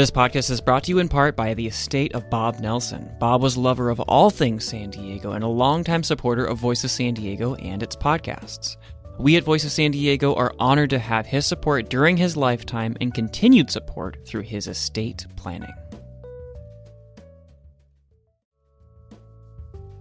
This podcast is brought to you in part by the estate of Bob Nelson. Bob was a lover of all things San Diego and a longtime supporter of Voice of San Diego and its podcasts. We at Voice of San Diego are honored to have his support during his lifetime and continued support through his estate planning.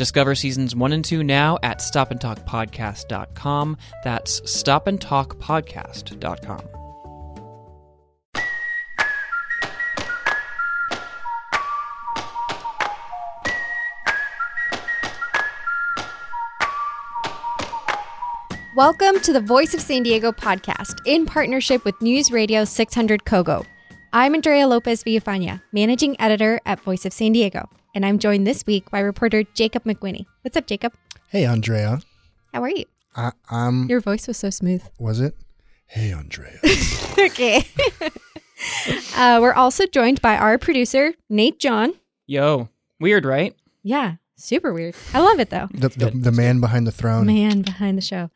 Discover seasons one and two now at stopandtalkpodcast.com. That's stopandtalkpodcast.com. Welcome to the Voice of San Diego podcast in partnership with News Radio 600 Kogo. I'm Andrea Lopez Villafana, managing editor at Voice of San Diego, and I'm joined this week by reporter Jacob McWhinney. What's up, Jacob? Hey, Andrea. How are you? I, I'm. Your voice was so smooth. Was it? Hey, Andrea. okay. uh, we're also joined by our producer, Nate John. Yo, weird, right? Yeah, super weird. I love it though. the, the, the man behind the throne. Man behind the show.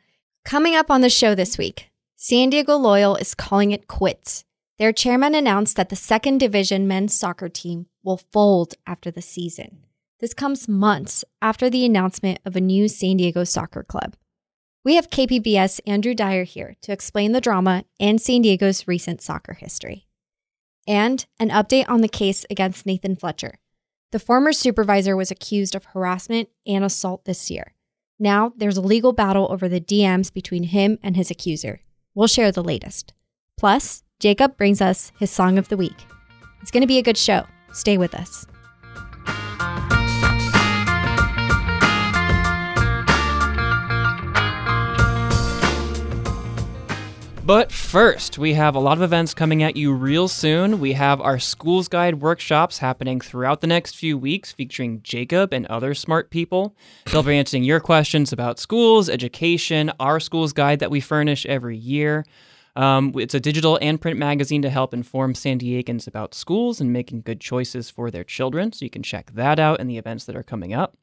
Coming up on the show this week, San Diego Loyal is calling it quits. Their chairman announced that the second division men's soccer team will fold after the season. This comes months after the announcement of a new San Diego soccer club. We have KPBS Andrew Dyer here to explain the drama and San Diego's recent soccer history. And an update on the case against Nathan Fletcher. The former supervisor was accused of harassment and assault this year. Now there's a legal battle over the DMs between him and his accuser. We'll share the latest. Plus, Jacob brings us his song of the week. It's going to be a good show. Stay with us. But first, we have a lot of events coming at you real soon. We have our Schools Guide workshops happening throughout the next few weeks, featuring Jacob and other smart people. They'll be answering your questions about schools, education, our Schools Guide that we furnish every year. Um, it's a digital and print magazine to help inform San Diegans about schools and making good choices for their children. So you can check that out and the events that are coming up.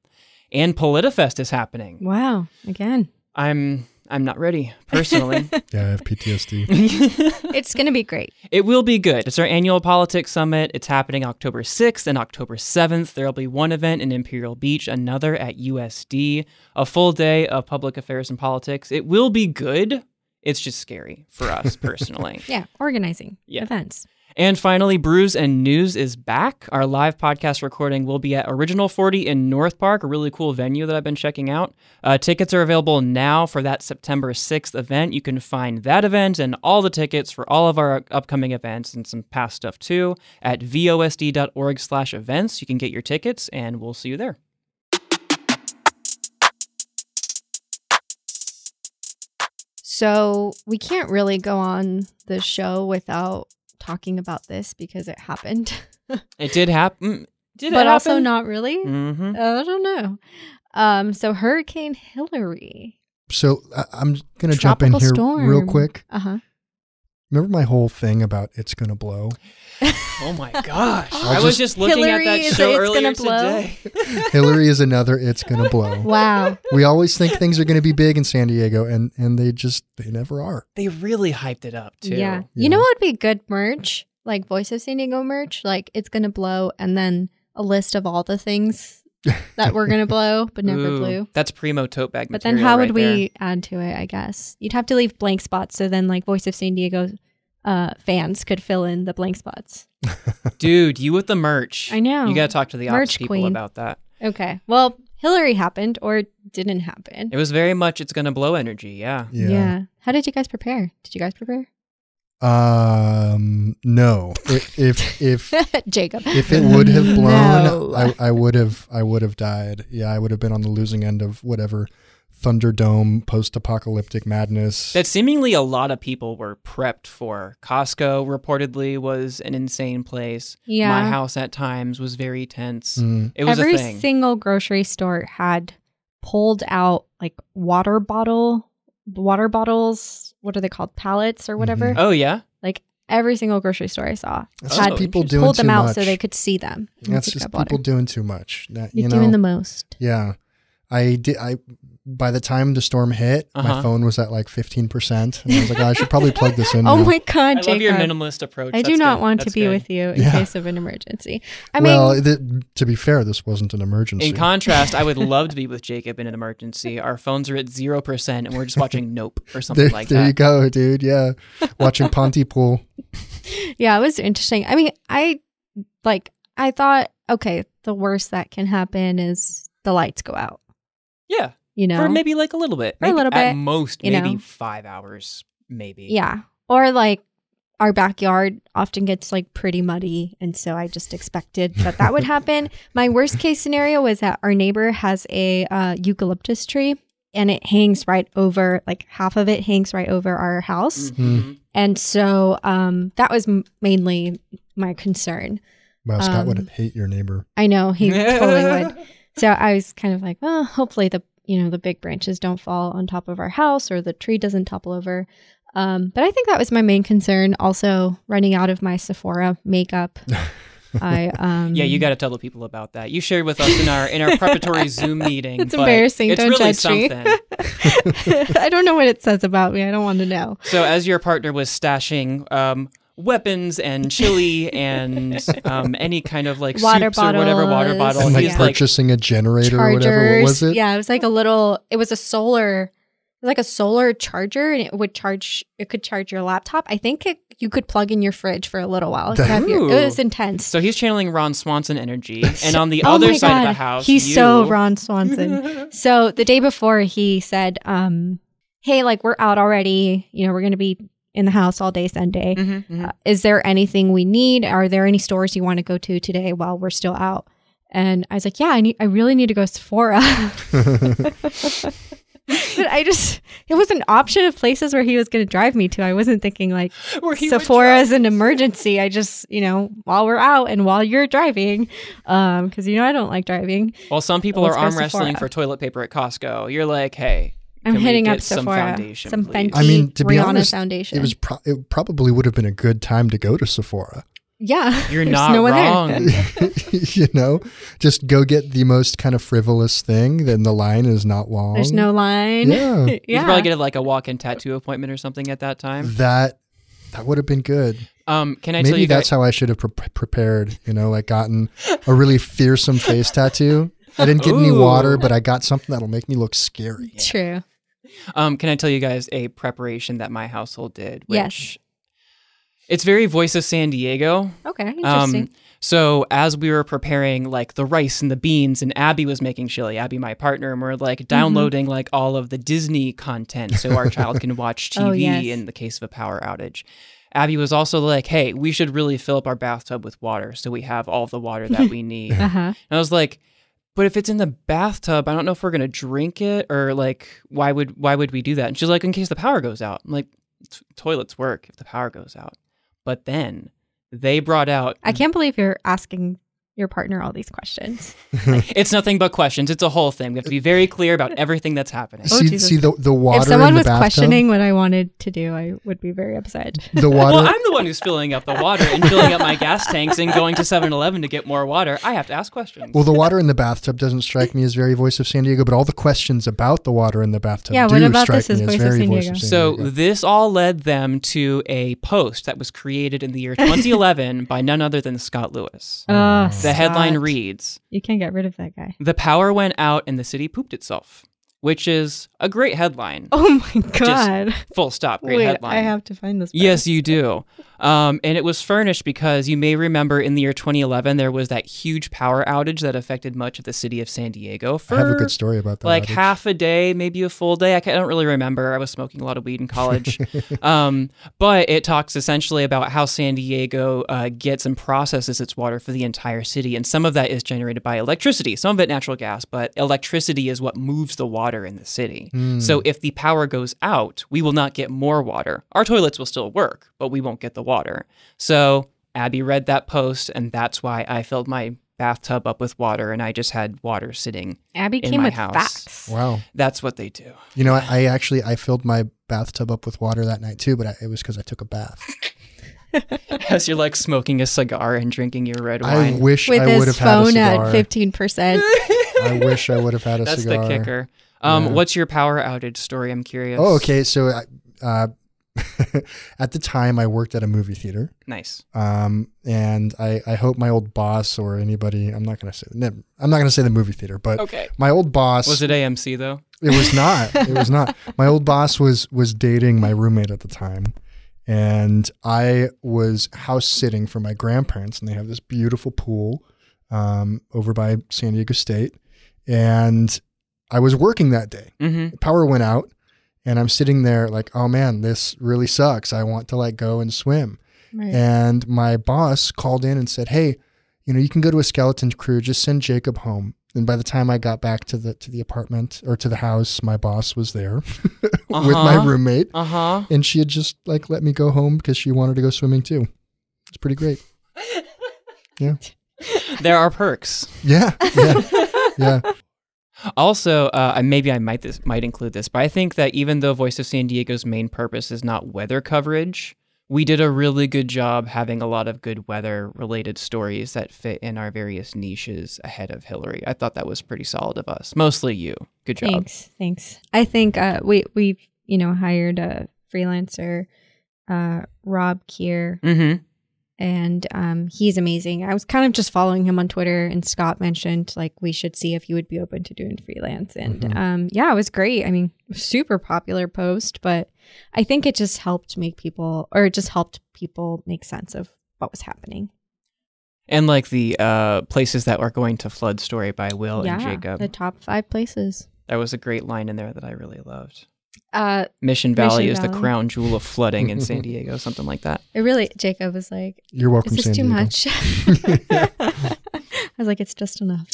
And PolitiFest is happening. Wow, again. I'm I'm not ready personally. Yeah, I have PTSD. It's going to be great. It will be good. It's our annual politics summit. It's happening October 6th and October 7th. There'll be one event in Imperial Beach, another at USD, a full day of public affairs and politics. It will be good. It's just scary for us personally. Yeah, organizing Yeah. events. And finally, Brews and News is back. Our live podcast recording will be at Original 40 in North Park, a really cool venue that I've been checking out. Uh, tickets are available now for that September 6th event. You can find that event and all the tickets for all of our upcoming events and some past stuff too at vosd.org slash events. You can get your tickets and we'll see you there. So we can't really go on the show without talking about this because it happened, It did happen. Did but it also not really. Mm-hmm. I don't know. Um, so Hurricane Hilary, so I, I'm going to jump in Tropical here storm. real quick. uh huh. Remember my whole thing about it's going to blow? Oh my gosh. I'll I was just- just looking Hilary at that is show a It's earlier Gonna Blow. today. Hilary is another it's going to blow. Wow. We always think things are going to be big in San Diego, and, and they just, they never are. They really hyped it up too. Yeah. Yeah. You know what would be good merch? Like Voice of San Diego merch. Like it's gonna blow, and then a list of all the things that were gonna blow but never Ooh, blew. That's primo tote bag But then material how right would we add to it? I guess you'd have to leave blank spots so then like Voice of San Diego uh, fans could fill in the blank spots. Dude, you with the merch. I know. You got to talk to the ops Merch people queen. about that. Okay. Well, Hilary happened or didn't happen. It was very much it's going to blow energy. Yeah. Yeah. How did you guys prepare? Did you guys prepare? Um, no. If, if, if, Jacob. if it would have blown, No. I, I would have, I would have died. Yeah, I would have been on the losing end of whatever Thunderdome post-apocalyptic madness. That seemingly a lot of people were prepped for. Costco reportedly was an insane place. Yeah. My house at times was very tense. Mm. It was Every a thing. single grocery store had pulled out like water bottle, water bottles. What are they called? Pallets or whatever. Mhm. oh yeah. Like every single grocery store I saw That's just people doing pulled too them out much. so they could see them. That's just up water. people doing too much. That, You're know, doing the most. yeah. I did. I by the time the storm hit, Uh-huh. my phone was at like fifteen percent, and I was like, oh, I should probably plug this in. Oh now. my god, I Jacob! love your minimalist approach. I do not good. want to be good. with you in Yeah. case of an emergency. I mean, well, th- to be fair, this wasn't an emergency. In contrast, I would love to be with Jacob in an emergency. Our phones are at zero percent, and we're just watching Nope or something there, like there that. There you go, dude. Yeah, watching Pontypool. yeah, it was interesting. I mean, I like. I thought, okay, the worst that can happen is the lights go out. Yeah, You know, for maybe like a little bit, For a Maybe little at most, you maybe know. five hours, maybe. Yeah. Or like our backyard often gets like pretty muddy. And so I just expected that that would happen. My worst case scenario was that our neighbor has a uh, eucalyptus tree and it hangs right over, like half of it hangs right over our house. Mhm. And so um, that was m- mainly my concern. Wow, Scott would Um, hate your neighbor. I know he totally would. So I was kind of like, well, hopefully the you know the big branches don't fall on top of our house or the tree doesn't topple over. Um, but I think that was my main concern. Also, running out of my Sephora makeup. I um, Yeah, you got to tell the people about that. You shared with us in our in our preparatory Zoom meeting. It's embarrassing. It's Don't really judge me. something. I don't know what it says about me. I don't want to know. So as your partner was stashing um, weapons and chili and um, any kind of like Water soups or whatever water bottles. bottle, and like he's like, purchasing a generator or whatever. What was it? Yeah, it was like a little. It was a solar. It was like a solar charger, and it would charge. It could charge your laptop. I think it, you could plug in your fridge for a little while. to have your- it was intense. so he's channeling Ron Swanson energy, and on the Oh other my side of the house, he's you- so Ron Swanson. so the day before, he said, um, "Hey, like we're out already. You know, we're going to be in the house all day Sunday. Mhm, mhm. Uh, is there anything we need? Are there any stores you want to go to today while we're still out?" And I was like, "Yeah, I need. I really need to go to Sephora." but I just it was an option of places where he was going to drive me to. I wasn't thinking like Where he Sephora is an emergency. I just you know while we're out and while you're driving, um, because you know I don't like driving. Well, some people Let's are go arm wrestling Sephora. for toilet paper at Costco. You're like, hey, I'm can we hitting up get some Sephora, foundation, some please? Fenty I mean, to be Rihanna honest, foundation. It was pro- it probably would have been a good time to go to Sephora. yeah. You're there's not no one there. wrong. you know, just go get the most kind of frivolous thing. Then the line is not long. There's no line. Yeah. You yeah. could probably get like a walk-in tattoo appointment or something at that time. that that would have been good. Um, can I tell Maybe you that's guys? how I should have pre- prepared. You know, like gotten a really fearsome face tattoo. I didn't get any water, but I got something that'll make me look scary. True. Um, can I tell you guys a preparation that my household did? Which Yes. It's very Voice of San Diego. Okay. Interesting. Um, so as we were preparing like the rice and the beans, and Abby was making chili, Abby, my partner, and we're Mm-hmm. like downloading like all of the Disney content so our child can watch TV Oh, yes. in the case of a power outage. Abby was also like, "Hey, we should really fill up our bathtub with water so we have all the water that we need." uh huh. And I was like, but if it's in the bathtub, I don't know if we're gonna drink it or like why would why would we do that? And she's like, in case the power goes out. I'm like, toilets work if the power goes out. But then they brought out I can't believe you're asking your partner all these questions. it's nothing but questions. It's a whole thing. We have to be very clear about everything that's happening. Oh, see, Jesus. see the the water if someone in the was bathtub. questioning what I wanted to do, I would be very upset. the water. Well, I'm the one who's filling up the water and filling up my gas tanks and going to 7-Eleven to get more water. I have to ask questions. Well, the water in the bathtub doesn't strike me as very voice of San Diego, but all the questions about the water in the bathtub Yeah, do what about strike this is me as voice of very San voice Diego? of San So this all led them to a post that was created in the year 2011 by none other than Scott Lewis. Uh, The headline Scott. reads, You can't get rid of that guy. "The power went out and the city pooped itself," which is a great headline. Oh my god! Full stop. Great Wait, headline. I have to find this. Yes, you do. Um, and it was furnished because you may remember in the year 2011 there was that huge power outage that affected much of the city of San Diego for I have a good story about that. like outage. half a day, maybe a full day. I, I don't really remember. I was smoking a lot of weed in college. um, but it talks essentially about how San Diego uh, gets and processes its water for the entire city. And some of that is generated by electricity, some of it natural gas, but electricity is what moves the water in the city. Hmm. So if the power goes out, we will not get more water. Our toilets will still work, but we won't get the water. So Abby read that post, and that's why I filled my bathtub up with water and I just had water sitting. Abby In came my with house. facts. Wow. That's what they do. You know, I, I actually I filled my bathtub up with water that night too, but I, it was because I took a bath. As you're like smoking a cigar and drinking your red wine. I wish With I would his have had a phone cigar. at fifteen percent. I wish I would have had a That's cigar. That's the kicker. Um, Yeah. What's your power outage story? I'm curious. Oh, okay. So, uh, at the time, I worked at a movie theater, Nice. um, and I, I hope my old boss or anybody I'm not gonna say never- I'm not gonna say the movie theater, but Okay. my old boss Was it AMC though? It was not. it was not. My old boss was was dating my roommate at the time, and I was house sitting for my grandparents, and they have this beautiful pool um, over by San Diego State, and I was working that day. Mm-hmm. Power went out, and I'm sitting there like, oh man, this really sucks. I want to like go and swim. Right. And my boss called in and said, "Hey, you know, you can go to a skeleton crew. Just send Jacob home." And by the time I got back to the to the apartment or to the house, my boss was there with my Uh-huh. roommate, Uh huh. and she had just like let me go home because she wanted to go swimming too. It's pretty great. Yeah. There are perks. Yeah, yeah, yeah. Also, uh, maybe I might this might include this, but I think that even though Voice of San Diego's main purpose is not weather coverage, we did a really good job having a lot of good weather related stories that fit in our various niches ahead of Hilary. I thought that was pretty solid of us. Mostly you. Good job. Thanks. Thanks. I think uh, we we you know hired a freelancer, uh, Rob Kier, Mm-hmm. And um, he's amazing. I was kind of just following him on Twitter, and Scott mentioned like we should see if he would be open to doing freelance, and Mhm. um, yeah, it was great. I mean, super popular post, but I think it just helped make people, or it just helped people make sense of what was happening. And like the uh, places that are going to flood story by Will yeah, and Jacob. the top five places. That was a great line in there that I really loved. Uh, Mission Valley Mission is the crown jewel of flooding in San Diego, something like that. it really, Jacob was like, You're welcome, Is this San too Diego. much? I was like, it's just enough.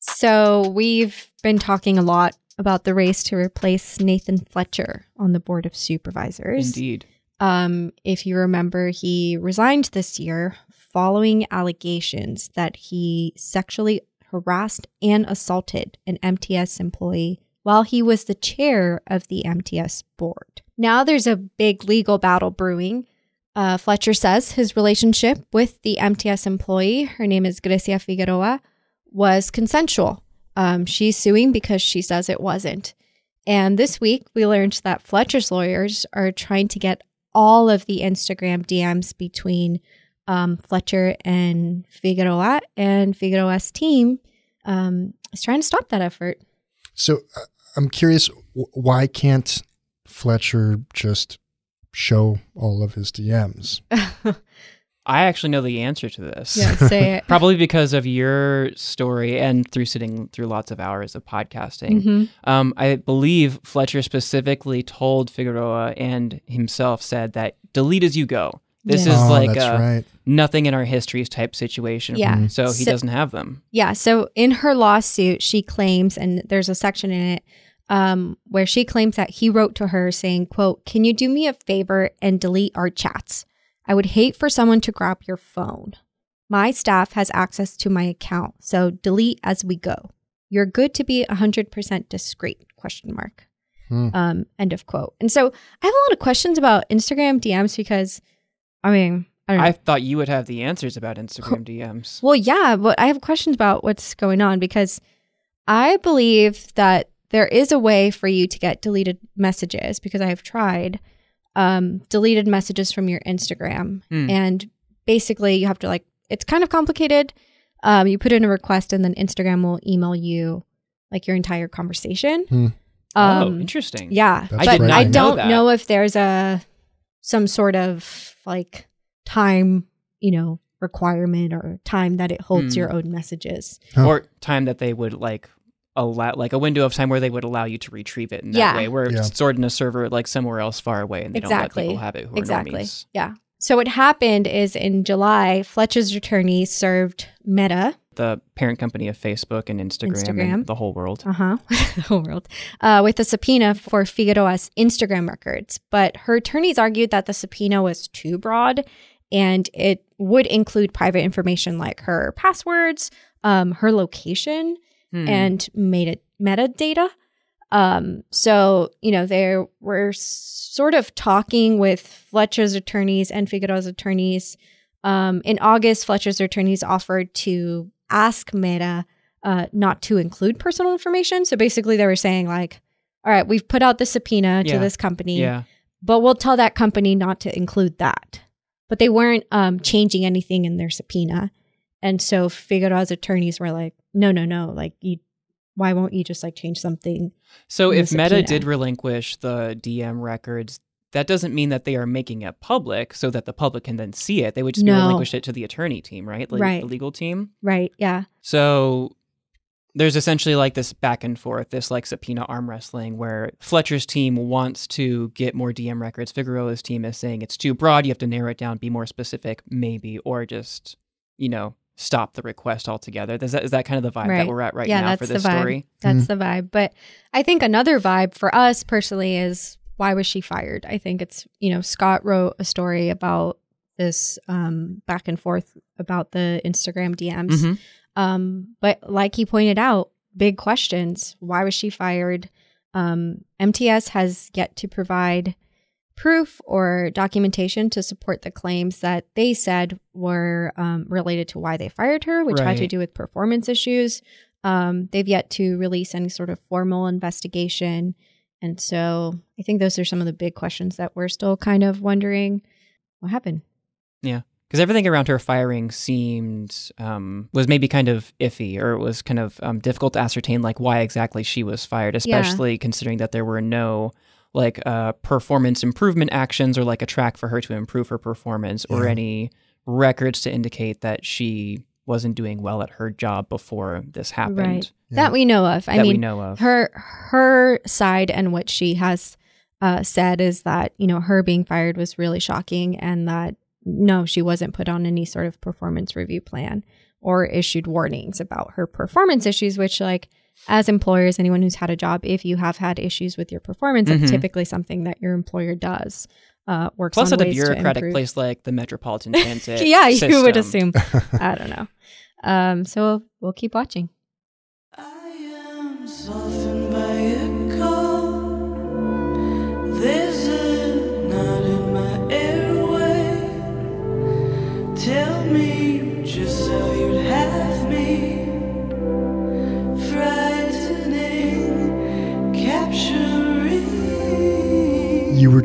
So we've been talking a lot about the race to replace Nathan Fletcher on the board of supervisors. Indeed. Um, if you remember, he resigned this year following allegations that he sexually harassed and assaulted an MTS employee while he was the chair of the MTS board. Now there's a big legal battle brewing. Uh, Fletcher says his relationship with the MTS employee, her name is Grecia Figueroa, was consensual. Um, she's suing because she says it wasn't. And this week, we learned that Fletcher's lawyers are trying to get all of the Instagram DMs between um, Fletcher and Figueroa, and Figueroa's team um, is trying to stop that effort. So uh, I'm curious, w- why can't Fletcher just show all of his DMs? I actually know the answer to this. yeah, say it. Probably because of your story and through sitting through lots of hours of podcasting. Mhm. Um, I believe Fletcher specifically told Figueroa and himself said that delete as you go. This Yeah. is oh, like a right. nothing in our histories type situation. Yeah. So he So- doesn't have them. Yeah. So in her lawsuit, she claims, and there's a section in it um, where she claims that he wrote to her saying, "quote Can you do me a favor and delete our chats? I would hate for someone to grab your phone. My staff has access to my account, so delete as we go. You're good to be 100% discreet?" Question mark. Hmm. Um, end of quote. And so I have a lot of questions about Instagram DMs because, I mean, I don't know. I thought you would have the answers about Instagram DMs. Well, yeah, but I have questions about what's going on because I believe that there is a way for you to get deleted messages because I have tried um, deleted messages from your Instagram. Hmm. And basically, you have to like, it's kind of complicated. Um, you put in a request, and then Instagram will email you like your entire conversation. Oh, Um, interesting. yeah, That's but I frightening. don't know know if there's a some sort of like time, you know, requirement or time that it holds Hmm. your own messages. Huh. Or time that they would like allow, like a window of time where they would allow you to retrieve it in that Yeah. way, where Yeah. it's stored in a server like somewhere else far away, and they Exactly. don't let people have it who are Exactly. normies. Yeah. So what happened is in July, Fletcher's attorney served Meta, The parent company of Facebook and Instagram, Instagram. and the whole world. uh huh, the whole world, uh, with a subpoena for Figueroa's Instagram records. But her attorneys argued that the subpoena was too broad and it would include private information like her passwords, um, her location, Hmm. and made it metadata. Um, so, you know, they were sort of talking with Fletcher's attorneys and Figueroa's attorneys. Um, in August, Fletcher's attorneys offered to ask Meta uh, not to include personal information. So basically, they were saying, like, all right, we've put out the subpoena Yeah. to this company, yeah. but we'll tell that company not to include that. But they weren't um, changing anything in their subpoena. And so Figueroa's attorneys were like, no, no, no. Like, you, why won't you just like change something? So if Meta did relinquish the DM records, that doesn't mean that they are making it public so that the public can then see it. They would just be No. relinquish it to the attorney team, right? Like Right. the legal team. Right. Yeah. So there's essentially like this back and forth, this like subpoena arm wrestling where Fletcher's team wants to get more DM records. Figueroa's team is saying it's too broad. You have to narrow it down, be more specific, maybe, or just, you know, stop the request altogether. Is that, is that kind of the vibe Right. that we're at right Yeah, now that's for the this vibe. story? That's mm-hmm. the vibe. But I think another vibe for us personally is why was she fired? I think it's, you know, Scott wrote a story about this um, back and forth about the Instagram DMs. Mhm. Um, but like he pointed out, big questions. Why was she fired? Um, MTS has yet to provide proof or documentation to support the claims that they said were um, related to why they fired her, which had to do with performance issues. Um, they've yet to release any sort of formal investigation. And so I think those are some of the big questions that we're still kind of wondering what happened. Yeah. Because everything around her firing seemed um, was maybe kind of iffy or it was kind of um, difficult to ascertain like why exactly she was fired Yeah. especially considering that there were no like uh, performance improvement actions or like a track for her to improve her performance or any records to indicate that she wasn't doing well at her job before this happened Right. Yeah. That we know of. I that we mean, know of her her side and what she has uh, said is that you know her being fired was really shocking and that no she wasn't put on any sort of performance review plan or issued warnings about her performance issues which like as employers anyone who's had a job if you have had issues with your performance Mhm. that's typically something that your employer does uh works plus on at a ways to bureaucratic place like the metropolitan transit yeah you would assume. I don't know. Um so we'll we'll keep watching. I am softened by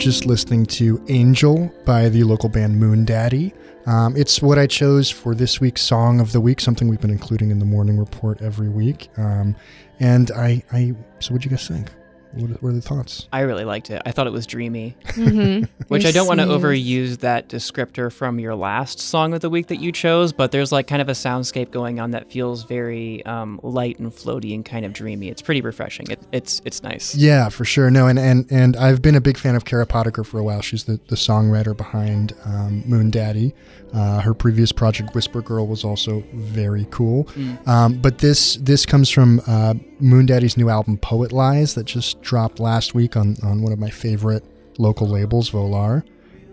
just listening to Angel by the local band Moon Daddy. Um, it's what I chose for this week's Song of the Week, something we've been including in the morning report every week. Um, and I, I, so what do you guys think? What, were the thoughts? i really liked it i thought it was dreamy Mhm. Which I don't want to overuse that descriptor from your last song of the week that you chose, but there's like kind of a soundscape going on that feels very um, light and floaty and kind of dreamy. It's pretty refreshing. It, it's it's nice. Yeah, for sure. No, and and and I've been a big fan of Kara Potiker for a while. She's the the songwriter behind um, Moon Daddy. Uh, her previous project, Whisper Girl, was also very cool. Mm. Um, but this this comes from uh, Moon Daddy's new album, Poet Lies, that just dropped last week on on one of my favorite local labels, Volar.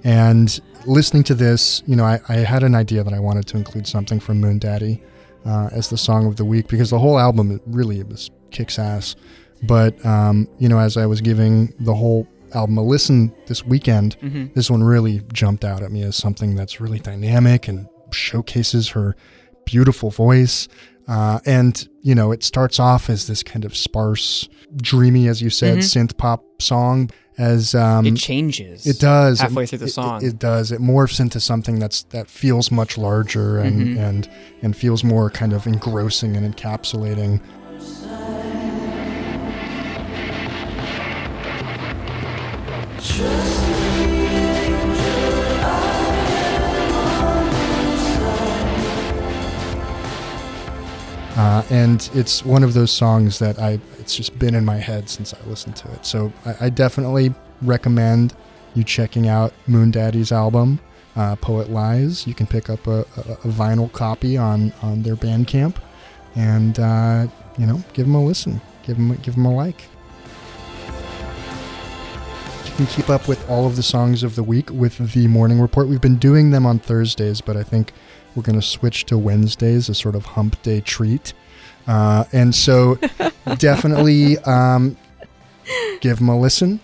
And listening to this, you know, I, I had an idea that I wanted to include something from Moon Daddy uh, as the song of the week because the whole album it really was kicks ass. But um, you know, as I was giving the whole album a listen this weekend, hmm this one really jumped out at me as something that's really dynamic and showcases her beautiful voice. Uh, and you know, it starts off as this kind of sparse, dreamy, as you said, Mhm. synth pop song. As um, it changes. it does halfway It- through the it- song. It, it does. It morphs into something that's that feels much larger and Mhm. and and feels more kind of engrossing and encapsulating. And it's one of those songs that I it's just been in my head since I listened to it. So I, I definitely recommend you checking out Moon Daddy's album, uh, Poet Lies. You can pick up a, a, a vinyl copy on on their Bandcamp, and uh, you know give them a listen, give them give them a like. You can keep up with all of the songs of the week with the Morning Report. We've been doing them on Thursdays, but I think we're going to switch to Wednesdays, a sort of hump day treat. Uh, and so definitely um, give them a listen.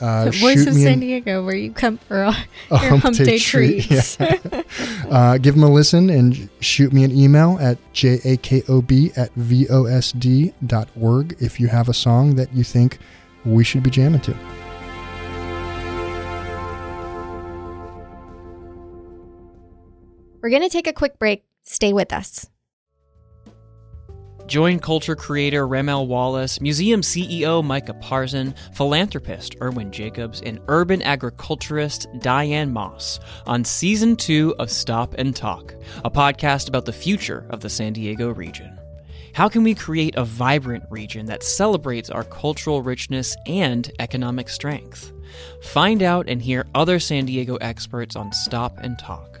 Uh, Voice of San an- Diego, where you come for a, a your hump day treats. Yeah. uh, give them a listen and shoot me an email at jacob at vosd.org if you have a song that you think we should be jamming to. We're going to take a quick break. Stay with us. Join culture creator Remel Wallace, museum CEO Micah Parzen, philanthropist Irwin Jacobs, and urban agriculturist Diane Moss on season two of Stop and Talk, a podcast about the future of the San Diego region. How can we create a vibrant region that celebrates our cultural richness and economic strength? Find out and hear other San Diego experts on Stop and Talk.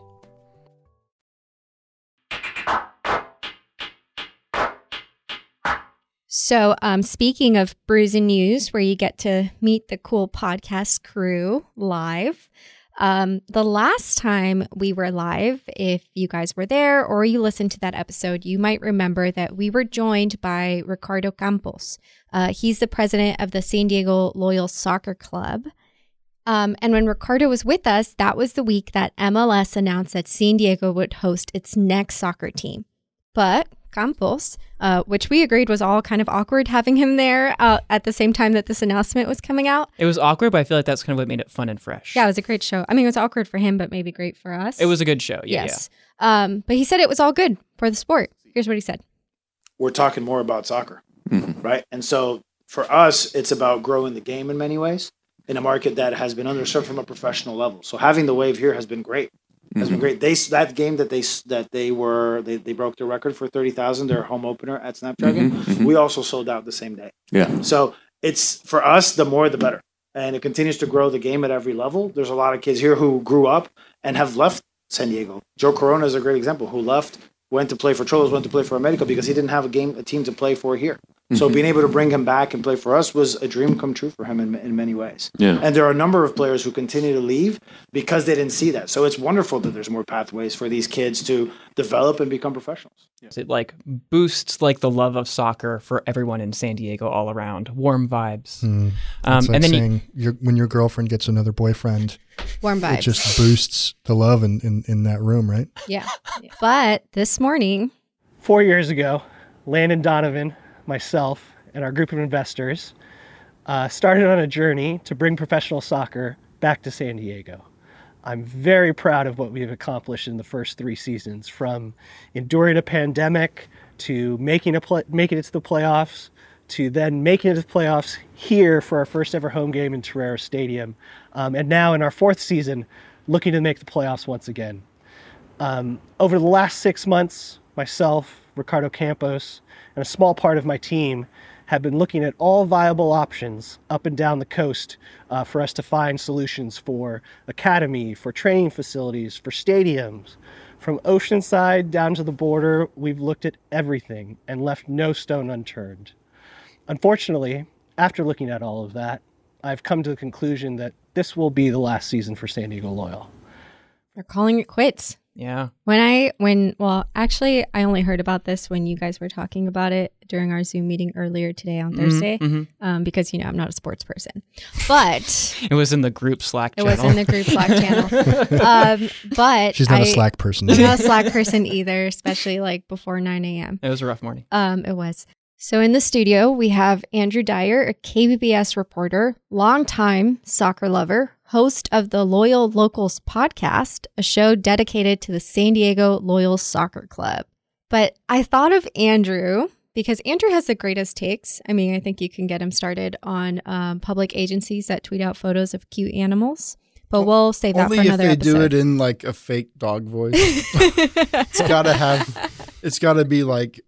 So, um, speaking of Brews and News, where you get to meet the cool podcast crew live, um, the last time we were live, if you guys were there or you listened to that episode, you might remember that we were joined by Ricardo Campos. Uh, he's the president of the San Diego Loyal Soccer Club. Um, and when Ricardo was with us, that was the week that MLS announced that San Diego would host its next soccer team. But Campos, uh, which we agreed was all kind of awkward having him there uh, at the same time that this announcement was coming out. It was awkward, but I feel like that's kind of what made it fun and fresh. Yeah, it was a great show. I mean, it was awkward for him, but maybe great for us. It was a good show. Yeah, yes. Um, but he said it was all good for the sport. Here's what he said. we're talking more about soccer, right? And so for us, it's about growing the game in many ways in a market that has been underserved from a professional level. So having the wave here has been great. Has been mm-hmm. great. They that game that they that they were they, they broke the record for thirty thousand their home opener at Snapdragon. Mm-hmm, mm-hmm. We also sold out the same day. Yeah. So it's for us, the more the better. And it continues to grow the game at every level. There's a lot of kids here who grew up and have left San Diego. Joe Corona is a great example who left, went to play for Xolos, went to play for America because he didn't have a game, a team to play for here. So mm-hmm. being able to bring him back and play for us was a dream come true for him in, in many ways. Yeah. And there are a number of players who continue to leave because they didn't see that. So it's wonderful that there's more pathways for these kids to develop and become professionals. It like boosts like the love of soccer for everyone in San Diego all around. Warm vibes. Um, like and then you, your, when your girlfriend gets another boyfriend, Warm vibes. it just boosts the love in, in, in that room, right? yeah. But this morning, four years ago, Landon Donovan, myself, and our group of investors uh, started on a journey to bring professional soccer back to San Diego. I'm very proud of what we've accomplished in the first three seasons, from enduring a pandemic to making a play, making it to the playoffs, to then making it to the playoffs here for our first ever home game in Torero Stadium, um, and now in our fourth season, looking to make the playoffs once again. Um, over the last six months, myself, Ricardo Campos, and a small part of my team have been looking at all viable options up and down the coast uh, for us to find solutions for academy, for training facilities, for stadiums. From Oceanside down to the border, we've looked at everything and left no stone unturned. Unfortunately, after looking at all of that, I've come to the conclusion that this will be the last season for San Diego Loyal. they're calling it quits. Yeah. When I when well, actually, I only heard about this when you guys were talking about it during our Zoom meeting earlier today on Thursday, Mhm. um, because you know I'm not a sports person, but It was in the group Slack it channel. was in the group Slack channel. Um, but She's not a I- Slack person. I'm not a Slack person either, especially like before 9 a.m. it was a rough morning. Um, it was. So in the studio, we have Andrew Dyer, a KPBS reporter, longtime soccer lover, host of the Loyal Locals podcast, a show dedicated to the San Diego Loyal Soccer Club. But I thought of Andrew because Andrew has the greatest takes. I mean, I think you can get him started on um, public agencies that tweet out photos of cute animals. But we'll save that Only for if another they episode. do it in like a fake dog voice. it's gotta have. It's gotta be like,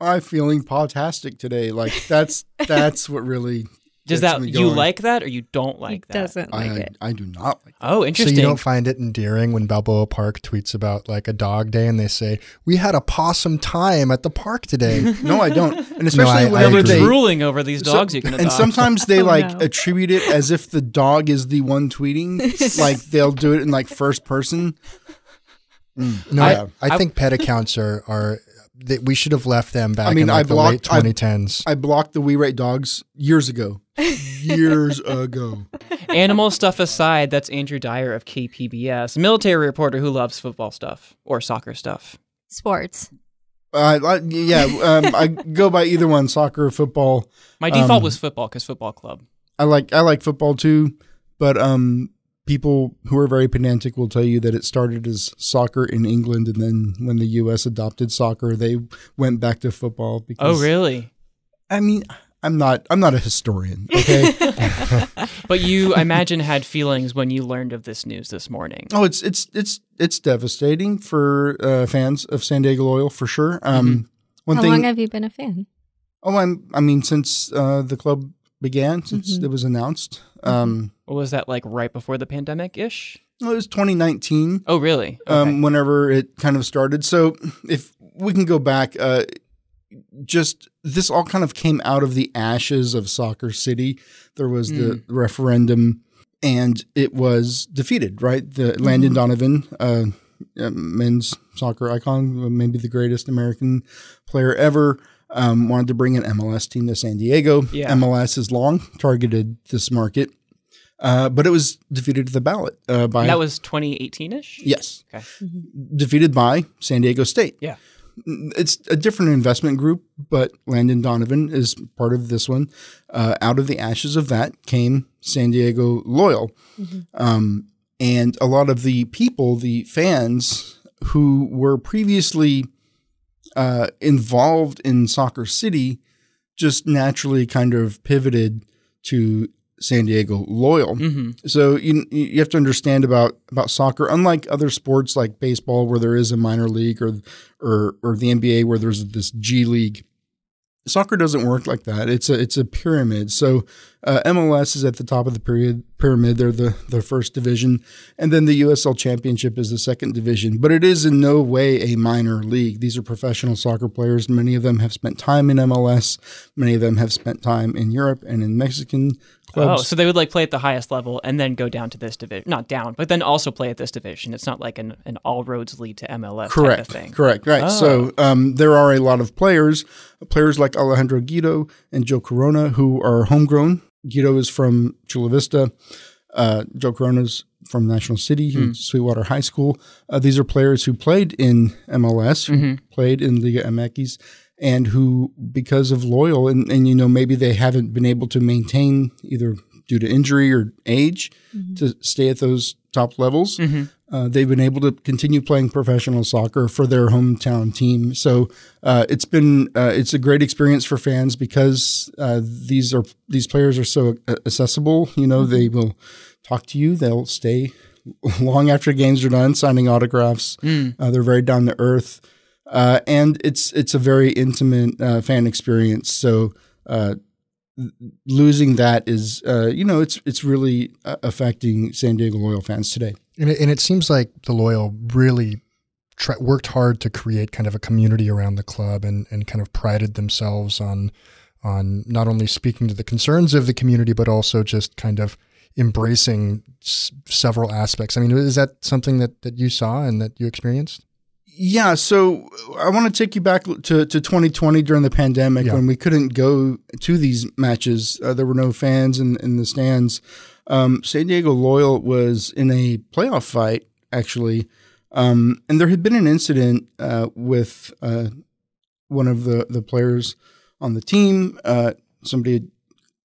I'm feeling podtastic today. Like that's that's what really. Does that me you going. like that or you don't he like that? doesn't like I it. I do not like. Oh, interesting. So you don't find it endearing when Balboa Park tweets about like a dog day and they say, "We had a possum time at the park today." No, I don't. And especially I- I whenever We're agree. they. drooling over these so- dogs you can adopt. and sometimes they Oh, like no. attribute it as if the dog is the one tweeting. like they'll do it in like first person. Mm, No, yeah. I, I I- think pet accounts are are they, we should have left them back I mean, in like I the late blocked- I- 2010s. I blocked the We Rate Dogs years ago. years ago. Animal stuff aside, that's Andrew Dyer of KPBS, military reporter who loves football stuff or soccer stuff. Sports. Uh, I- yeah, um, I go by either one, soccer or football. My default Um, was football because football club. I like I like football too, but um, people who are very pedantic will tell you that it started as soccer in England, and then when the U.S. adopted soccer, they went back to football. Because Oh, really? I mean, I'm not I'm not a historian. Okay. But you, I imagine, had feelings when you learned of this news this morning. oh, it's it's it's it's devastating for uh, fans of San Diego Loyal for sure. Um, one How thing. long have you been a fan? oh, I'm I mean, since uh, the club began, since Mhm. it was announced. Um, What was that like right before the pandemic ish? well, it was 2019. Oh, really? um, whenever it kind of started. So if we can go back, uh, just this all kind of came out of the ashes of Soccer City. There was the referendum, and it was defeated. Right, the Landon Donovan, uh, uh, men's soccer icon, maybe the greatest American player ever. Um, wanted to bring an MLS team to San Diego. Yeah. MLS has long targeted this market, uh, but it was defeated at the ballot uh, by And that was 2018 ish? yes, Okay. defeated by San Diego State. Yeah. It's a different investment group, but Landon Donovan is part of this one. Uh, out of the ashes of that came San Diego Loyal. Um, and a lot of the people, the fans who were previously uh, involved in Soccer City, just naturally kind of pivoted to San Diego Loyal. hmm So you you have to understand about about soccer. Unlike other sports like baseball, where there is a minor league, or or or the NBA, where there's this G League, soccer doesn't work like that. It's a it's a pyramid. So uh, MLS is at the top of the period pyramid. They're the the first division, and then the USL Championship is the second division. But it is in no way a minor league. These are professional soccer players. Many of them have spent time in MLS. Many of them have spent time in Europe and in Mexican Oh, so they would like play at the highest level and then go down to this division. Not down, but then also play at this division. It's not like an, an all roads lead to MLS Correct. type of thing. Correct. Right. Oh. So um, there are a lot of players, players like Alejandro Guido and Joe Corona, who are homegrown. Guido is from Chula Vista. Uh, Joe Corona's from National City, Hmm. Sweetwater High School. Uh, these are players who played in MLS, Mhm. played in Liga MX, and who, because of loyal, and, and you know maybe they haven't been able to maintain either due to injury or age to stay at those top levels Mhm. uh, they've been able to continue playing professional soccer for their hometown team. So uh, it's been uh, it's a great experience for fans because uh, these are these players are so uh, accessible. You know, they will talk to you. They'll stay long after games are done, signing autographs. Mm. Uh, they're very down to earth, uh, and it's it's a very intimate uh, fan experience. So. Uh, losing that is uh, you know it's it's really uh, affecting San Diego Loyal fans today. And it, and it seems like the loyal really try, worked hard to create kind of a community around the club and, and kind of prided themselves on on not only speaking to the concerns of the community but also just kind of embracing s- several aspects. I mean, is that something that that you saw and that you experienced? Yeah, so I want to take you back to, to 2020 during the pandemic Yeah. when we couldn't go to these matches. Uh, there were no fans in, in the stands. Um, San Diego Loyal was in a playoff fight, actually. Um, and there had been an incident uh, with uh, one of the, the players on the team. Uh, somebody had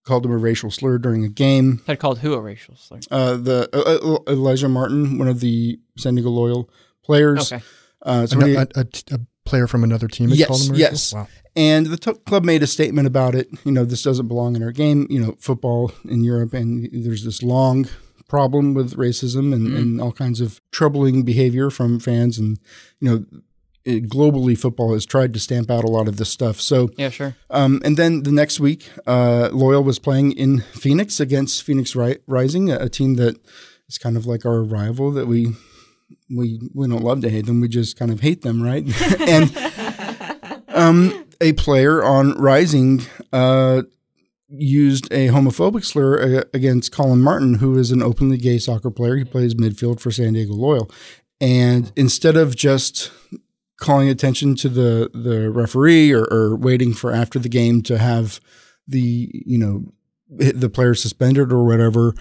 called him a racial slur during a game. Had called who a racial slur? Uh, the uh, Elijah Martin, one of the San Diego Loyal players. Okay. Uh, A, somebody, a, a, a player from another team had Yes, called him a racial? yes. Wow. And the t- club made a statement about it. You know, this doesn't belong in our game. You know, football in Europe, and there's this long problem with racism and, and all kinds of troubling behavior from fans. And you know, it, globally, football has tried to stamp out a lot of this stuff. So, Yeah, sure. um, and then the next week, uh, Loyal was playing in Phoenix against Phoenix Ri- Rising, a, a team that is kind of like our rival that we we we don't love to hate them, we just kind of hate them, right? and um, a player on Rising uh, used a homophobic slur uh, against Colin Martin, who is an openly gay soccer player. He plays midfield for San Diego Loyal, and instead of just calling attention to the the referee or, or waiting for after the game to have the you know the player suspended or whatever.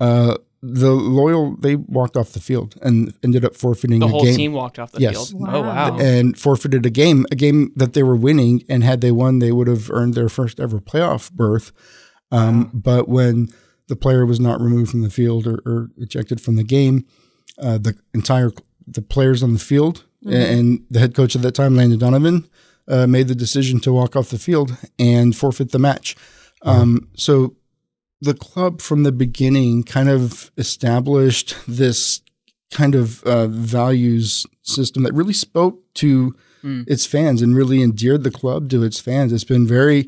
Uh, the loyal they walked off the field and ended up forfeiting The a whole game team walked off the Yes. field. Oh wow. and forfeited a game, a game that they were winning, and had they won, they would have earned their first ever playoff berth. Um, But when the player was not removed from the field or, or ejected from the game, uh, the entire the players on the field and the head coach at that time, Landon Donovan, uh, made the decision to walk off the field and forfeit the match. Um, so the club from the beginning kind of established this kind of uh, values system that really spoke to its fans and really endeared the club to its fans. It's been very,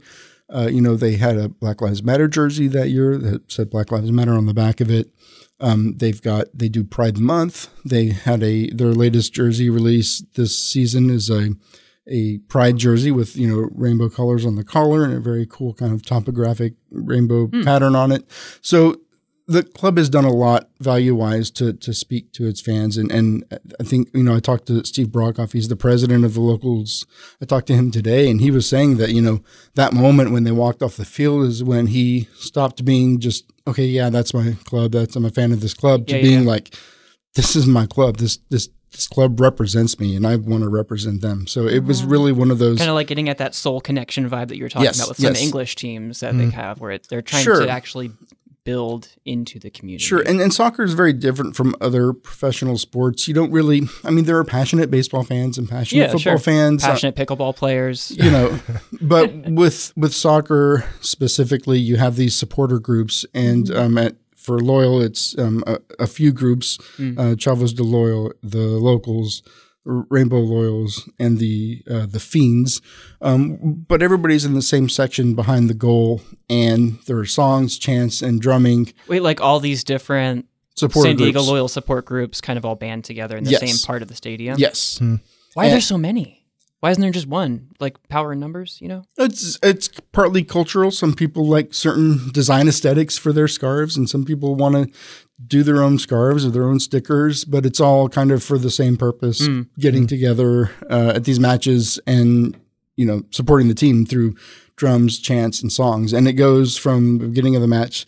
uh, you know, they had a Black Lives Matter jersey that year that said Black Lives Matter on the back of it. Um, they've got they do Pride Month. They had a their latest jersey release this season is a a pride jersey with you know rainbow colors on the collar and a very cool kind of topographic rainbow hmm. pattern on it. So the club has done a lot value wise to to speak to its fans. And and I think you know I talked to Steve Brockoff he's the president of the locals. I talked to him today and he was saying that you know that moment when they walked off the field is when he stopped being just okay yeah that's my club. That's I'm a fan of this club to Yeah, being yeah. like this is my club. This this this club represents me and I want to represent them so it was really one of those Kind of like getting at that soul connection vibe that you were talking Yes, about with some yes. English teams that they have, where it, they're trying Sure. to actually build into the community. Sure, and, and soccer is very different from other professional sports. You don't really, I mean, there are passionate baseball fans and passionate yeah, football sure. fans, uh, passionate pickleball players. you know. but with with soccer specifically, you have these supporter groups, and um, at for loyal, it's um, a, a few groups: uh, Chavos de Loyal, the locals. Rainbow Loyals and the uh, the Fiends, um, but everybody's in the same section behind the goal, and there are songs, chants, and drumming. Wait, like all these different Supporter San Diego groups. loyal support groups kind of all band together in the Yes. same part of the stadium. Yes, Why are there so many? Why isn't there just one? Like power in numbers, you know? It's it's partly cultural. Some people like certain design aesthetics for their scarves, and some people want to do their own scarves or their own stickers. But it's all kind of for the same purpose: getting together uh, at these matches and you know supporting the team through drums, chants, and songs. And it goes from the beginning of the match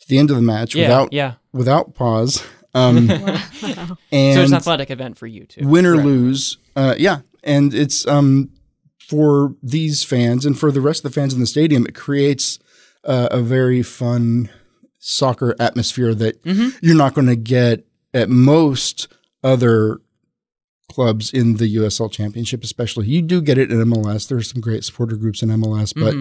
to the end of the match Yeah, without yeah. without pause. Um, So and it's an athletic event for you too. win or Right. lose. Uh, yeah, and it's um, for these fans and for the rest of the fans in the stadium, it creates uh, a very fun soccer atmosphere that you're not going to get at most other clubs in the USL Championship, especially. You do get it in MLS. There are some great supporter groups in MLS, but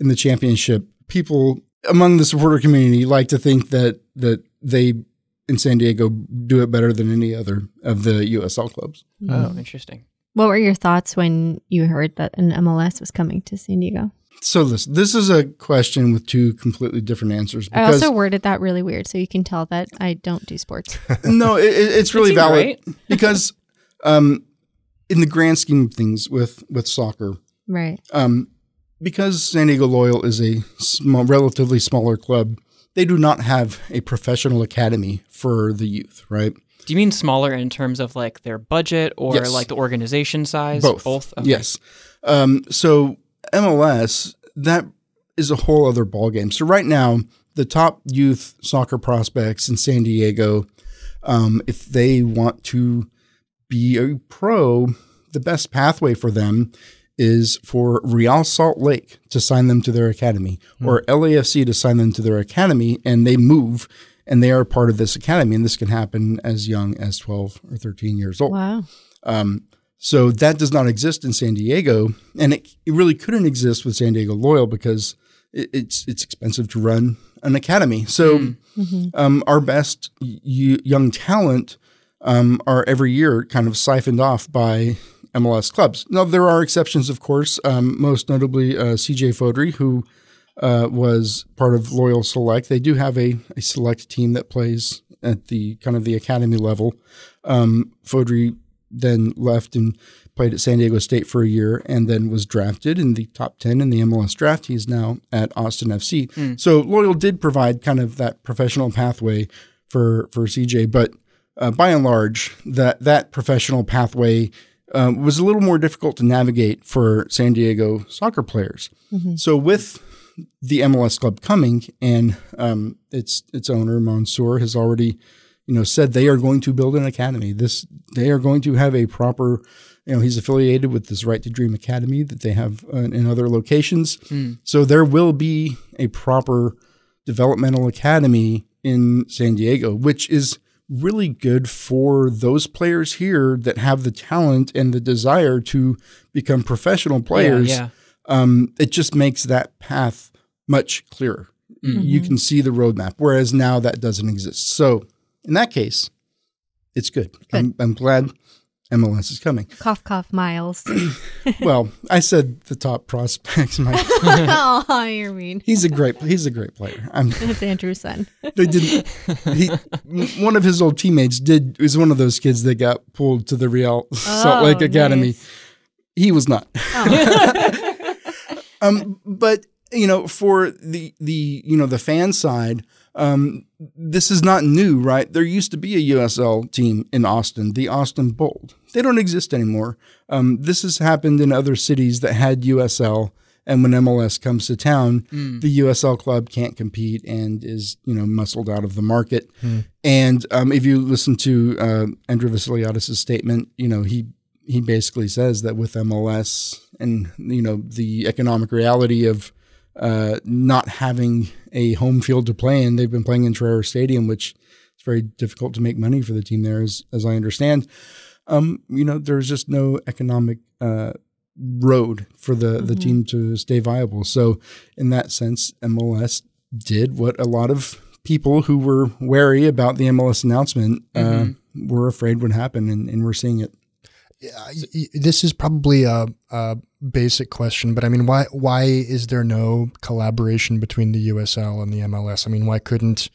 in the championship, people among the supporter community like to think that that they in San Diego do it better than any other of the USL clubs. Oh, interesting. What were your thoughts when you heard that an MLS was coming to San Diego? So listen, this is a question with two completely different answers I because also worded that really weird, so you can tell that I don't do sports. no, it, it- it's really seemed valid right. because um, in the grand scheme of things with with soccer, right. um, because San Diego Loyal is a small, relatively smaller club they do not have a professional academy for the youth, right? Do you mean smaller in terms of like their budget or Yes. like the organization size? Both. Both. Okay. Yes. Um, so MLS, that is a whole other ballgame. So right now, the top youth soccer prospects in San Diego, um, if they want to be a pro, the best pathway for them is for Real Salt Lake to sign them to their academy or LAFC to sign them to their academy and they move and they are part of this academy. And this can happen as young as 12 or 13 years old. Wow. Um, so that does not exist in San Diego, and it, it really couldn't exist with San Diego Loyal because it, it's it's expensive to run an academy. So um, our best y- y- young talent um, are every year kind of siphoned off by MLS clubs. Now there are exceptions, of course. Um, most notably, uh, CJ Fodrey, who uh, was part of Loyal Select. They do have a, a select team that plays at the kind of the academy level. Um, Fodrey then left and played at San Diego State for a year and then was drafted in the top 10 in the MLS draft. He's now at Austin FC. So Loyal did provide kind of that professional pathway for, for CJ, but uh, by and large, that, that professional pathway um, was a little more difficult to navigate for San Diego soccer players. So with the MLS club coming and um, its its owner Mansour has already you know said they are going to build an academy. This they are going to have a proper you know he's affiliated with this Right to Dream Academy that they have uh, in other locations. So there will be a proper developmental academy in San Diego, which is really good for those players here that have the talent and the desire to become professional players Yeah. Um, it just makes that path much clearer. You can see the roadmap, whereas now that doesn't exist. So in that case, it's good. I'm, I'm glad MLS is coming. Cough, cough, Miles. well, I said the top prospects. My, oh, you're mean. he's a great. He's a great player. I'm, It's Andrew's son. they didn't. He, one of his old teammates did was one of those kids that got pulled to the Real Salt Lake Oh, Academy. nice. He was not. Um, but you know, for the the you know the fan side, um, this is not new, right? There used to be a USL team in Austin, the Austin Bold. They don't exist anymore. Um, this has happened in other cities that had USL, and when MLS comes to town, the USL club can't compete and is you know muscled out of the market. And um, if you listen to uh, Andrew Vassiliadis' statement, you know he he basically says that with MLS and you know the economic reality of uh, not having a home field to play in, they've been playing in Torero Stadium, which is very difficult to make money for the team there, as as I understand. Um, you know, there's just no economic uh, road for the the team to stay viable. So, in that sense, MLS did what a lot of people who were wary about the MLS announcement uh, were afraid would happen, and, and we're seeing it. Y- y- this is probably a, a basic question, but I mean, why why is there no collaboration between the USL and the MLS? I mean, why couldn't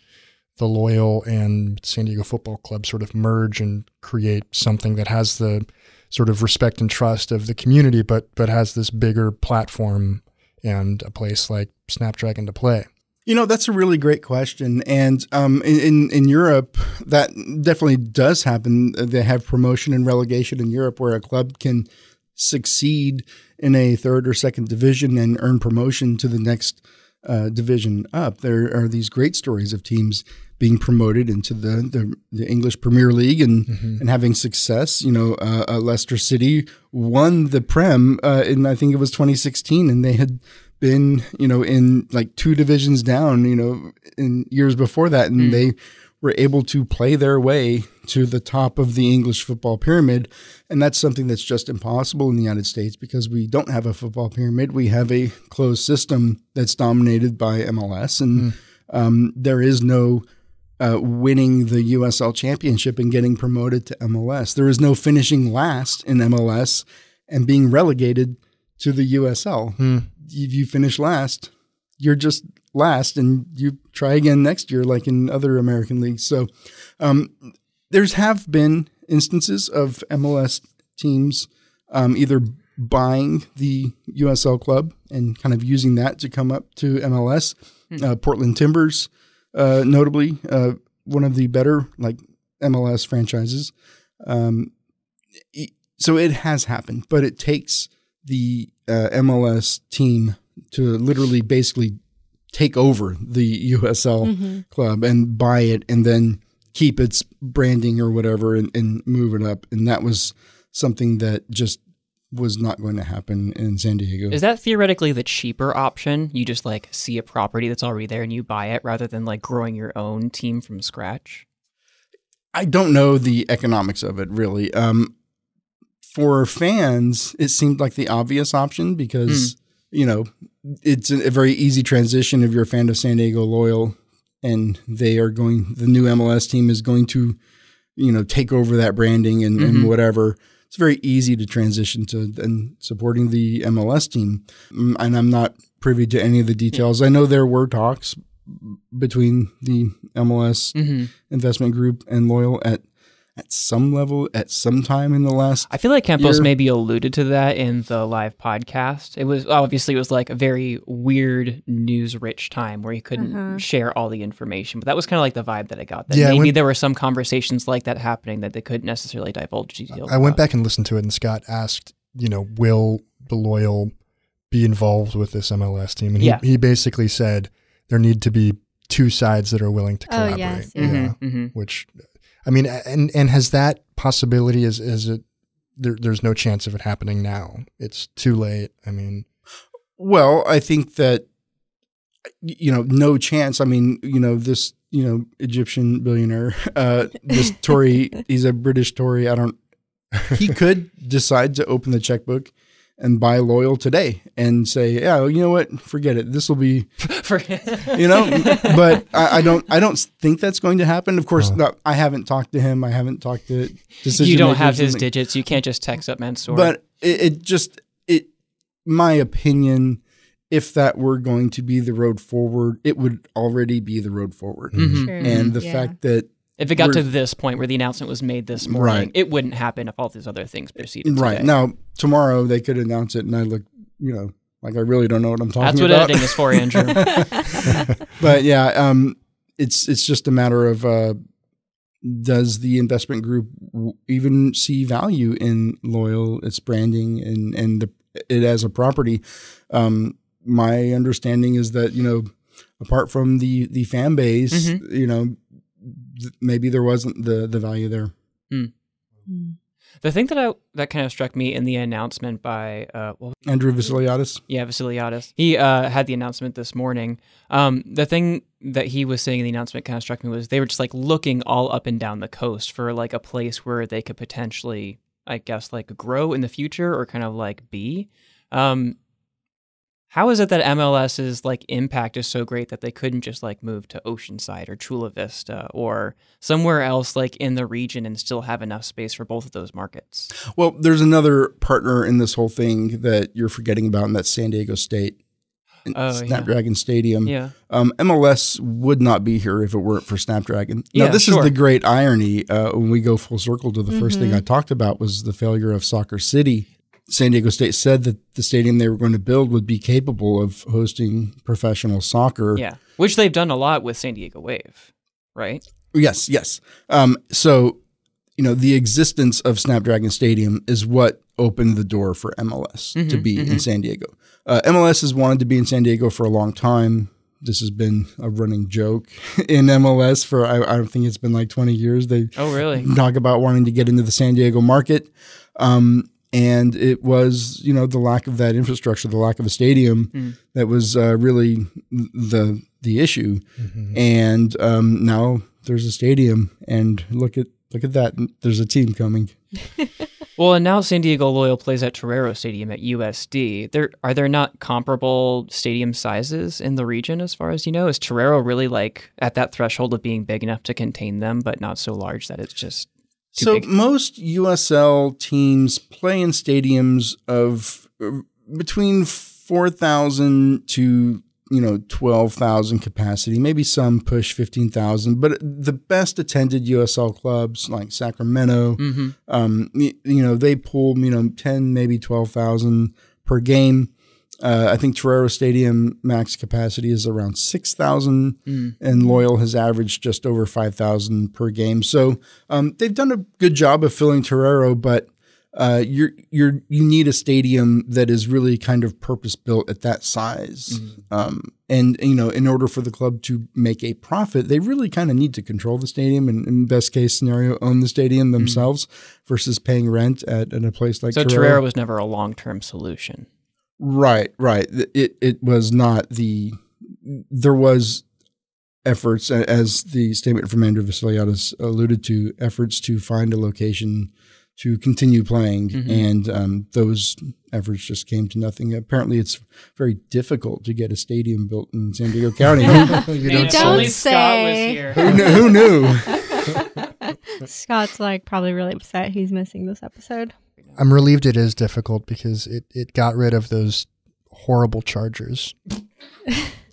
the Loyal and San Diego Football Club sort of merge and create something that has the sort of respect and trust of the community, but but has this bigger platform and a place like Snapdragon to play? You know, that's a really great question. And um, in, in, Europe, that definitely does happen. They have promotion and relegation in Europe where a club can succeed in a third or second division and earn promotion to the next uh, division up. There are these great stories of teams being promoted into the, the, the English Premier League and, and having success. You know, uh, uh, Leicester City won the Prem uh, in, I think it was 2016, and they had been, you know, in like two divisions down, you know, in years before that, and they were able to play their way to the top of the English football pyramid. And that's something that's just impossible in the United States because we don't have a football pyramid. We have a closed system that's dominated by MLS, and um, there is no uh, winning the USL championship and getting promoted to MLS. There is no finishing last in MLS and being relegated to the USL. If you finish last, you're just last and you try again next year, like in other American leagues. So um, there's have been instances of MLS teams um, either buying the USL club and kind of using that to come up to MLS. Uh, Portland Timbers uh, notably uh, one of the better like MLS franchises. Um, so it has happened, but it takes the uh, MLS team to literally basically take over the USL club and buy it and then keep its branding or whatever and, and move it up. And that was something that just was not going to happen in San Diego. Is that theoretically the cheaper option? You just like see a property that's already there and you buy it rather than like growing your own team from scratch? I don't know the economics of it really. Um, for fans, it seemed like the obvious option because you know it's a, very easy transition if you're a fan of San Diego Loyal, and they are going. The new MLS team is going to, you know, take over that branding and, and whatever. It's very easy to transition to and supporting the MLS team, Mm, and I'm not privy to any of the details. I know there were talks between the MLS Mm-hmm. investment group and Loyal at at some level at some time in the last I feel like Campos Year. maybe alluded to that in the live podcast. It was obviously it was like a very weird news rich time where he couldn't share all the information. But that was kind of like the vibe that I got. That Yeah, maybe went- there were some conversations like that happening that they couldn't necessarily divulge details. I went back and listened to it, and Scott asked, you know, will the loyal be involved with this MLS team? And he, Yeah. he basically said there need to be two sides that are willing to Oh, collaborate. yes, yeah. Yeah. hmm Which, I mean, and and has that possibility? Is is it? There, there's no chance of it happening now. It's too late. I mean, Well, I think that you know, no chance. I mean, you know, this you know Egyptian billionaire, uh, this Tory, he's a British Tory. I don't. He could decide to open the checkbook and buy loyal today and say, yeah, you know what, forget it. This will be, For- you know. but I, I don't. I don't think that's going to happen. Of course, no, I haven't talked to him. I haven't talked to. decision you don't have his and- digits. You can't just text up Mansour. but it, it just it my opinion if that were going to be the road forward it would already be the road forward Mhm. True. and the Yeah. fact that if it got to this point where the announcement was made this morning, Right. it wouldn't happen if all these other things proceeded. right today. now tomorrow they could announce it and i look you know like i really don't know what i'm talking about. That's what about editing is for, Andrew. but yeah um it's it's just a matter of uh does the investment group w- even see value in loyal its branding and and the, it as a property um my understanding is that you know apart from the the fan base Mm-hmm. you know th- maybe there wasn't the the value there the thing that I that kind of struck me in the announcement by uh, well, andrew vassiliadis Yeah, Vassiliadis. He uh, had the announcement this morning. Um, the thing that he was saying in the announcement kind of struck me was they were just like looking all up and down the coast for like a place where they could potentially, I guess, like grow in the future or kind of like be. Um, how is it that MLS's like impact is so great that they couldn't just like move to Oceanside or Chula Vista or somewhere else like in the region and still have enough space for both of those markets? well there's another partner in this whole thing that you're forgetting about and that's san diego state Oh, yeah. snapdragon stadium Yeah. Um, MLS would not be here if it weren't for Snapdragon. Now, Yeah, this sure. is the great irony uh, when we go full circle to the first thing I talked about was the failure of Soccer City. San Diego State said that the stadium they were going to build would be capable of hosting professional soccer. Yeah. Which they've done a lot with San Diego Wave, right? Yes, yes. Um, so, you know, the existence of Snapdragon Stadium is what opened the door for MLS to Mm-hmm, be in San Diego. Uh, MLS has wanted to be in San Diego for a long time. This has been a running joke in MLS for, I, I don't think it's been like 20 years. They Oh, really? talk about wanting to get into the San Diego market. Um, and it was, you know, the lack of that infrastructure, the lack of a stadium Mm. that was uh, really the the issue. And um, now there's a stadium, and look at look at that. There's a team coming. Well, and now San Diego Loyal plays at Torero Stadium at USD. There are there not comparable stadium sizes in the region as far as you know? Is Torero really like at that threshold of being big enough to contain them, but not so large that it's just too so big? most USL teams play in stadiums of uh, between four thousand to you know twelve thousand capacity. Maybe some push fifteen thousand, but the best attended USL clubs like Sacramento, Mhm. um, you know, they pull you know ten maybe twelve thousand per game. Uh, I think Torero Stadium max capacity is around 6,000, Mm. and Loyal has averaged just over 5,000 per game. So um, they've done a good job of filling Torero, but uh, you're you're you need a stadium that is really kind of purpose built at that size. Um, and you know, in order for the club to make a profit, they really kind of need to control the stadium and, in best case scenario, own the stadium themselves versus paying rent at, at a place like So. Torero was never a long term solution. Right, right. It it was not the there was efforts as the statement from Andrew Vassiliadis alluded to efforts to find a location to continue playing Mhm. and um, those efforts just came to nothing. Apparently it's very difficult to get a stadium built in San Diego County. who, You You don't don't Only Scott was say. here. knew, who knew? Scott's like probably really upset he's missing this episode. I'm relieved it is difficult because it, it got rid of those horrible Chargers.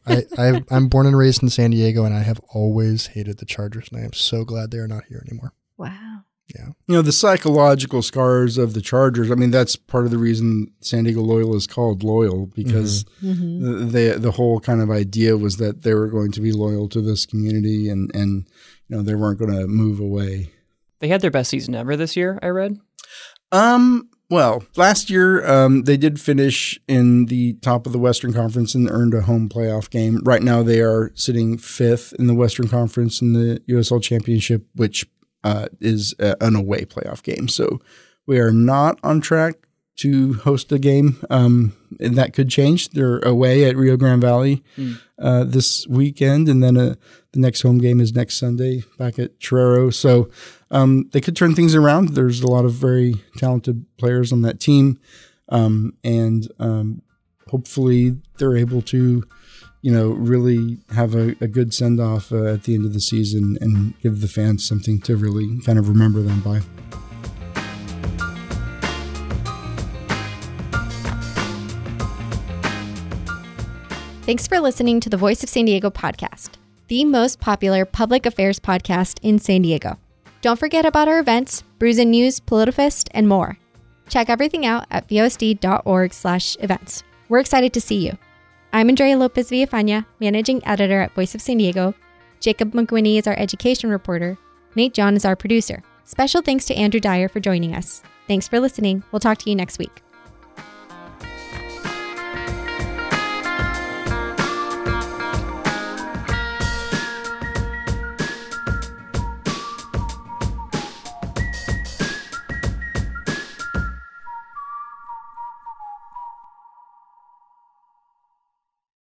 I, I I'm born and raised in San Diego, and I have always hated the Chargers, and I am so glad they are not here anymore. Wow. Yeah, you know the psychological scars of the Chargers. I mean, that's part of the reason San Diego Loyal is called loyal because Mm-hmm. the, the the whole kind of idea was that they were going to be loyal to this community and and you know they weren't going to move away. They had their best season ever this year, I read. Um. Well, last year um, they did finish in the top of the Western Conference and earned a home playoff game. Right now they are sitting fifth in the Western Conference in the USL Championship, which uh, is a, an away playoff game. So we are not on track to host a game, um, and that could change. They're away at Rio Grande Valley Mm. uh, this weekend, and then uh, the next home game is next Sunday back at Torero. So um, they could turn things around. There's a lot of very talented players on that team, um, and um, hopefully they're able to, you know, really have a, a good send off uh, at the end of the season and give the fans something to really kind of remember them by. Thanks for listening to the Voice of San Diego podcast, the most popular public affairs podcast in San Diego. Don't forget about our events, Brews and News, PolitiFest, and more. Check everything out at vosd.org slash events. We're excited to see you. I'm Andrea Lopez Villafana, managing editor at Voice of San Diego. Jacob McWhinney is our education reporter. Nate John is our producer. Special thanks to Andrew Dyer for joining us. Thanks for listening. We'll talk to you next week.